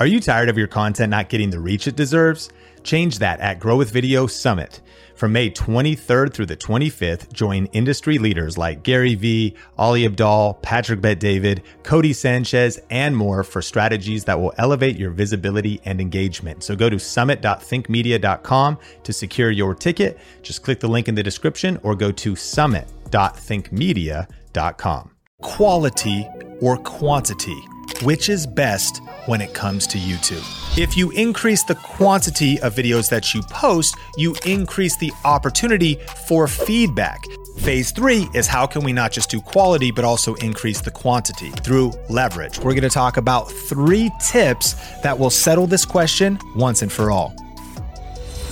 Are you tired of your content not getting the reach it deserves? Change that at Grow with Video Summit. From May 23rd through the 25th, join industry leaders like Gary Vee, Ali Abdaal, Patrick Bet David, Codie Sanchez, and more for strategies that will elevate your visibility and engagement. So go to summit.thinkmedia.com to secure your ticket. Just click the link in the description or go to summit.thinkmedia.com. Quality or quantity? Which is best when it comes to YouTube? If you increase the quantity of videos that you post, you increase the opportunity for feedback. Phase three is how can we not just do quality, but also increase the quantity through leverage. We're gonna talk about three tips that will settle this question once and for all.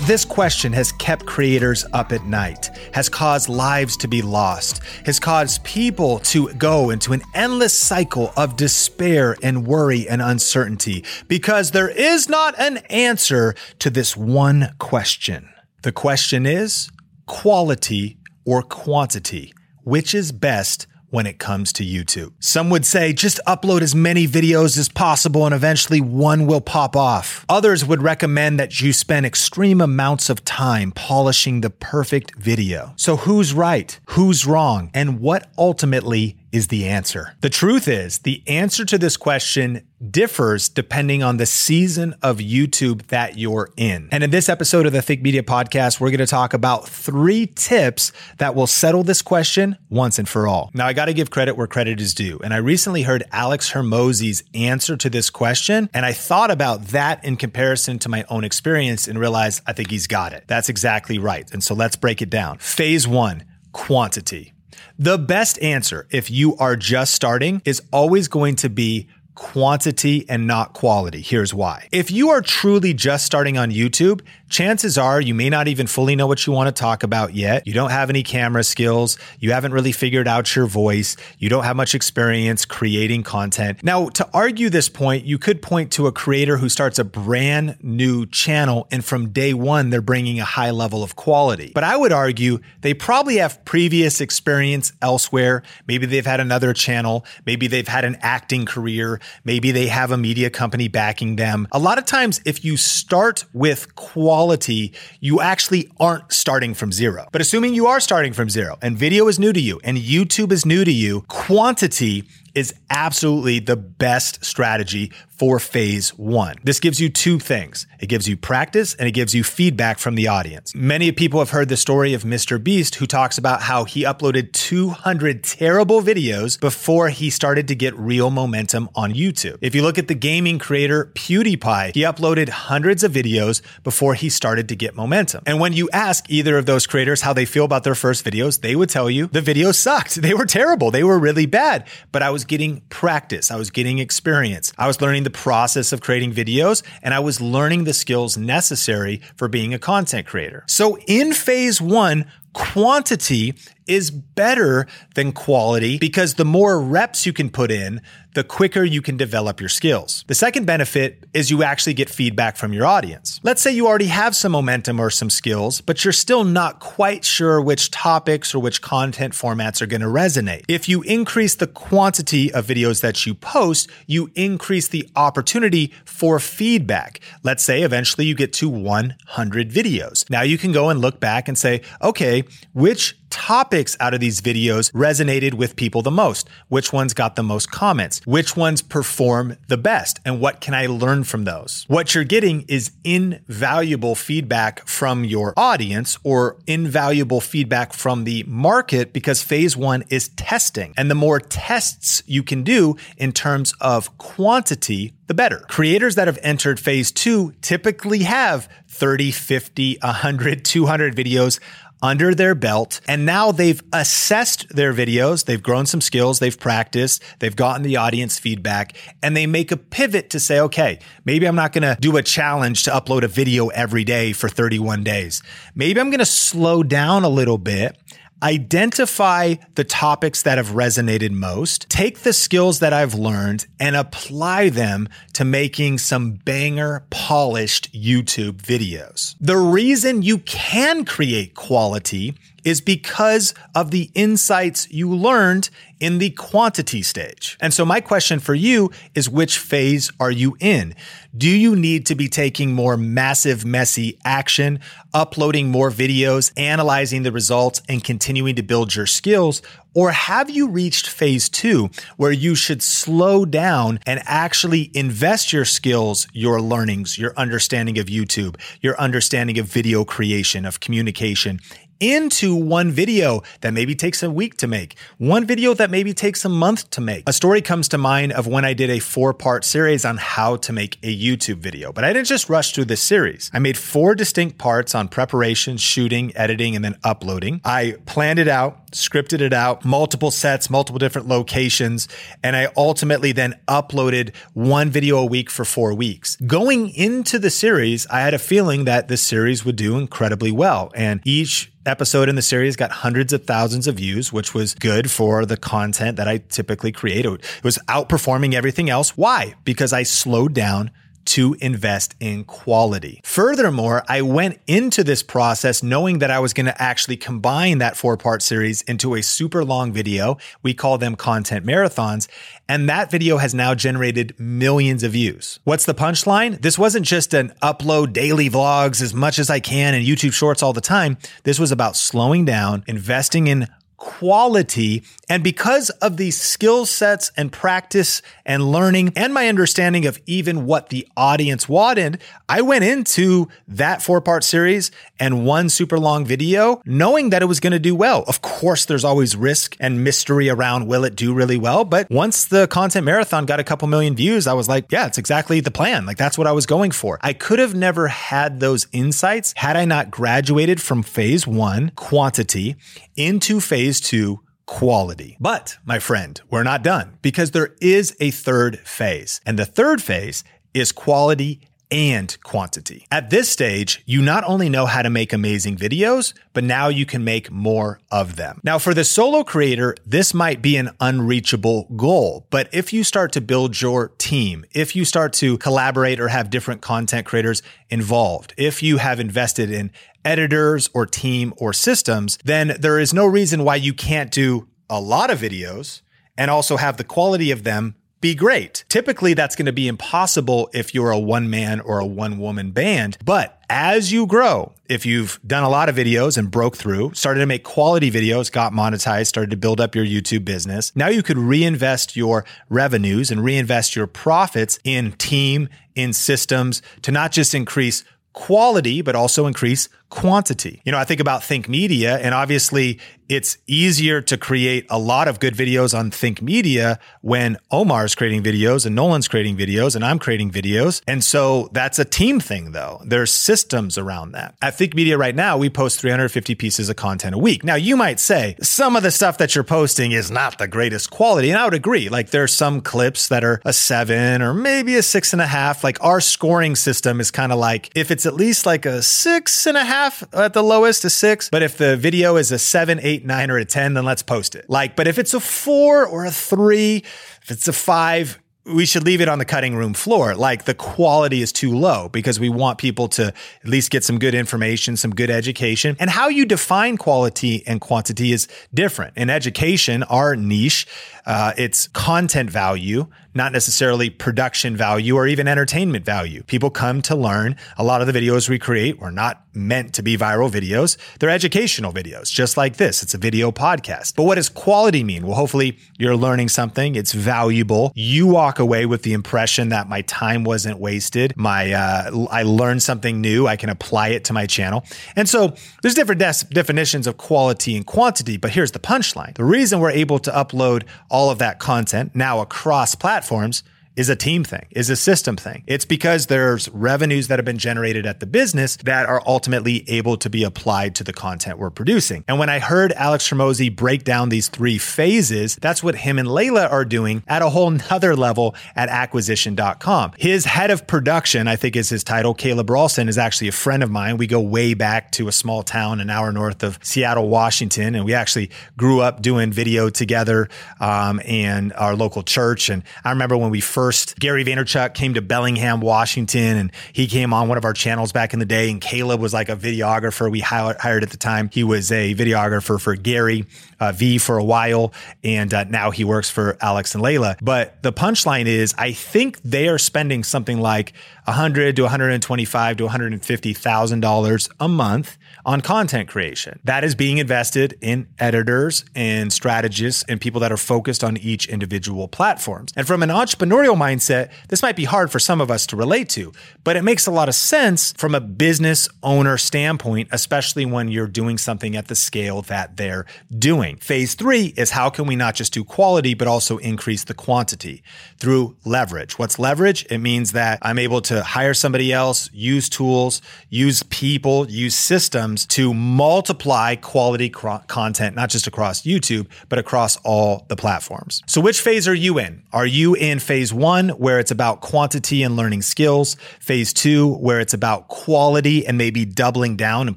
This question has kept creators up at night, has caused lives to be lost, has caused people to go into an endless cycle of despair and worry and uncertainty because there is not an answer to this one question. The question is quality or quantity? Which is best when it comes to YouTube. Some would say just upload as many videos as possible and eventually one will pop off. Others would recommend that you spend extreme amounts of time polishing the perfect video. So who's right? Who's wrong? And what ultimately is the answer? The truth is, the answer to this question differs depending on the season of YouTube that you're in. And in this episode of the Think Media podcast, we're going to talk about three tips that will settle this question once and for all. Now, I got to give credit where credit is due. And I recently heard Alex Hormozi's answer to this question. And I thought about that in comparison to my own experience and realized I think he's got it. That's exactly right. And so let's break it down. Phase one quantity. The best answer, if you are just starting, is always going to be quantity and not quality. Here's why. If you are truly just starting on YouTube, chances are you may not even fully know what you want to talk about yet. You don't have any camera skills. You haven't really figured out your voice. You don't have much experience creating content. Now, to argue this point, you could point to a creator who starts a brand new channel and from day one, they're bringing a high level of quality. But I would argue they probably have previous experience elsewhere. Maybe they've had another channel. Maybe they've had an acting career. Maybe they have a media company backing them. A lot of times, if you start with quality, you actually aren't starting from zero. But assuming you are starting from zero and video is new to you and YouTube is new to you, quantity is absolutely the best strategy for phase one. This gives you two things. It gives you practice and it gives you feedback from the audience. Many people have heard the story of Mr. Beast who talks about how he uploaded 200 terrible videos before he started to get real momentum on YouTube. If you look at the gaming creator PewDiePie, he uploaded hundreds of videos before he started to get momentum. And when you ask either of those creators how they feel about their first videos, they would tell you the videos sucked. They were terrible. They were really bad. But I was getting practice. I was getting experience. I was learning the process of creating videos and I was learning the skills necessary for being a content creator. So in phase one, quantity is better than quality because the more reps you can put in, the quicker you can develop your skills. The second benefit is you actually get feedback from your audience. Let's say you already have some momentum or some skills, but you're still not quite sure which topics or which content formats are going to resonate. If you increase the quantity of videos that you post, you increase the opportunity for feedback. Let's say eventually you get to 100 videos. Now you can go and look back and say, okay, which topics out of these videos resonated with people the most? Which ones got the most comments? Which ones perform the best? And what can I learn from those? What you're getting is invaluable feedback from your audience or invaluable feedback from the market because phase one is testing. And the more tests you can do in terms of quantity, the better. Creators that have entered phase two typically have 30, 50, 100, 200 videos under their belt. And now they've assessed their videos. They've grown some skills. They've practiced. They've gotten the audience feedback and they make a pivot to say, okay, maybe I'm not going to do a challenge to upload a video every day for 31 days. Maybe I'm going to slow down a little bit identify the topics that have resonated most, take the skills that I've learned and apply them to making some banger polished YouTube videos. The reason you can create quality is because of the insights you learned in the quantity stage. And so my question for you is which phase are you in? Do you need to be taking more massive, messy action, uploading more videos, analyzing the results, and continuing to build your skills? Or have you reached phase two where you should slow down and actually invest your skills, your learnings, your understanding of YouTube, your understanding of video creation, of communication into one video that maybe takes a week to make, one video that maybe takes a month to make. A story comes to mind of when I did a four part series on how to make a YouTube video, but I didn't just rush through this series. I made four distinct parts on preparation, shooting, editing, and then uploading. I planned it out, scripted it out, multiple sets, multiple different locations, and I ultimately then uploaded one video a week for four weeks. Going into the series, I had a feeling that this series would do incredibly well, and each episode in the series got hundreds of thousands of views, which was good for the content that I typically create. It was outperforming everything else. Why? Because I slowed down to invest in quality. Furthermore, I went into this process knowing that I was going to actually combine that four part series into a super long video. We call them content marathons. And that video has now generated millions of views. What's the punchline? This wasn't just an upload daily vlogs as much as I can and YouTube shorts all the time. This was about slowing down, investing in quality. And because of the skill sets and practice and learning and my understanding of even what the audience wanted, I went into that four part series and one super long video knowing that it was going to do well. Of course, there's always risk and mystery around will it do really well. But once the content marathon got a couple million views, I was like, yeah, it's exactly the plan. Like that's what I was going for. I could have never had those insights had I not graduated from phase one, quantity, into phase two, quality. But my friend, we're not done because there is a third phase. And the third phase is quality and quantity. At this stage, you not only know how to make amazing videos, but now you can make more of them. Now, for the solo creator, this might be an unreachable goal, but if you start to build your team, if you start to collaborate or have different content creators involved, if you have invested in editors or team or systems, then there is no reason why you can't do a lot of videos and also have the quality of them be great. Typically, that's going to be impossible if you're a one man or a one woman band. But as you grow, if you've done a lot of videos and broke through, started to make quality videos, got monetized, started to build up your YouTube business, now you could reinvest your revenues and reinvest your profits in team, in systems to not just increase quality, but also increase quantity. You know, I think about Think Media, and obviously it's easier to create a lot of good videos on Think Media when Omar's creating videos and Nolan's creating videos and I'm creating videos. And so that's a team thing, though. There's systems around that. At Think Media right now, we post 350 pieces of content a week. Now, you might say some of the stuff that you're posting is not the greatest quality. And I would agree. Like there are some clips that are a seven or maybe a six and a half. Like our scoring system is kind of like if it's at least like a six and a half half at the lowest, a six. But if the video is a seven, eight, nine, or a 10, then let's post it. Like, but if it's a four or a three, if it's a five, we should leave it on the cutting room floor. Like the quality is too low because we want people to at least get some good information, some good education. And how you define quality and quantity is different. In education, our niche, uh, it's content value, not necessarily production value or even entertainment value. People come to learn. A lot of the videos we create were not meant to be viral videos. They're educational videos, just like this. It's a video podcast. But what does quality mean? Well, hopefully you're learning something. It's valuable. You walk away with the impression that my time wasn't wasted. My, uh, I learned something new. I can apply it to my channel. And so there's different des- definitions of quality and quantity, but here's the punchline. The reason we're able to upload all of that content now across platforms platforms is a team thing, is a system thing. It's because there's revenues that have been generated at the business that are ultimately able to be applied to the content we're producing. And when I heard Alex Hormozi break down these three phases, that's what him and Leila are doing at a whole nother level at acquisition.com. His head of production, I think is his title, Caleb Ralston, is actually a friend of mine. We go way back to a small town an hour north of Seattle, Washington, and we actually grew up doing video together um, and our local church. And I remember when we first first. Gary Vaynerchuk came to Bellingham, Washington, and he came on one of our channels back in the day. And Caleb was like a videographer we hired at the time. He was a videographer for Gary uh, V for a while, and uh, now he works for Alex and Leila. But the punchline is, I think they are spending something like 100 to 125 to 150 thousand dollars a month on content creation. That is being invested in editors and strategists and people that are focused on each individual platforms. And from an entrepreneurial mindset, this might be hard for some of us to relate to, but it makes a lot of sense from a business owner standpoint, especially when you're doing something at the scale that they're doing. Phase three is how can we not just do quality, but also increase the quantity through leverage. What's leverage? It means that I'm able to hire somebody else, use tools, use people, use systems to multiply quality content, not just across YouTube, but across all the platforms. So, which phase are you in? Are you in phase one, where it's about quantity and learning skills? Phase two, where it's about quality and maybe doubling down and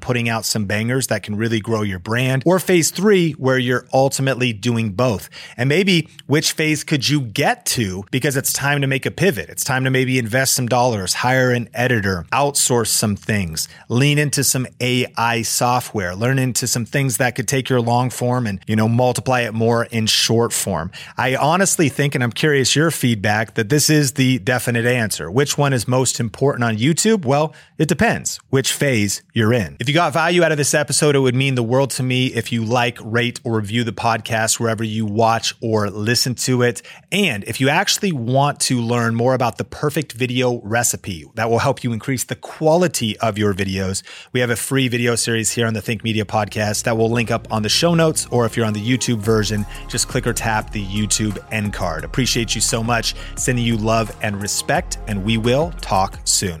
putting out some bangers that can really grow your brand? Or phase three, where you're ultimately doing both? And maybe which phase could you get to because it's time to make a pivot? It's time to maybe invest some dollars, hire an editor, outsource some things, lean into some AI software, learn into some things that could take your long form and, you know, multiply it more in short form. I honestly think, and I'm curious your feedback, that this is the definite answer. Which one is most important on YouTube? Well, it depends which phase you're in. If you got value out of this episode, it would mean the world to me if you like, rate, or review the podcast wherever you watch or listen to it. And if you actually want to learn more about the perfect video recipe that will help you increase the quality of your videos, we have a free video series here on the Think Media podcast that will link up on the show notes, or if you're on the YouTube version, just click or tap the YouTube end card. Appreciate you so much. Sending you love and respect, and we will talk soon.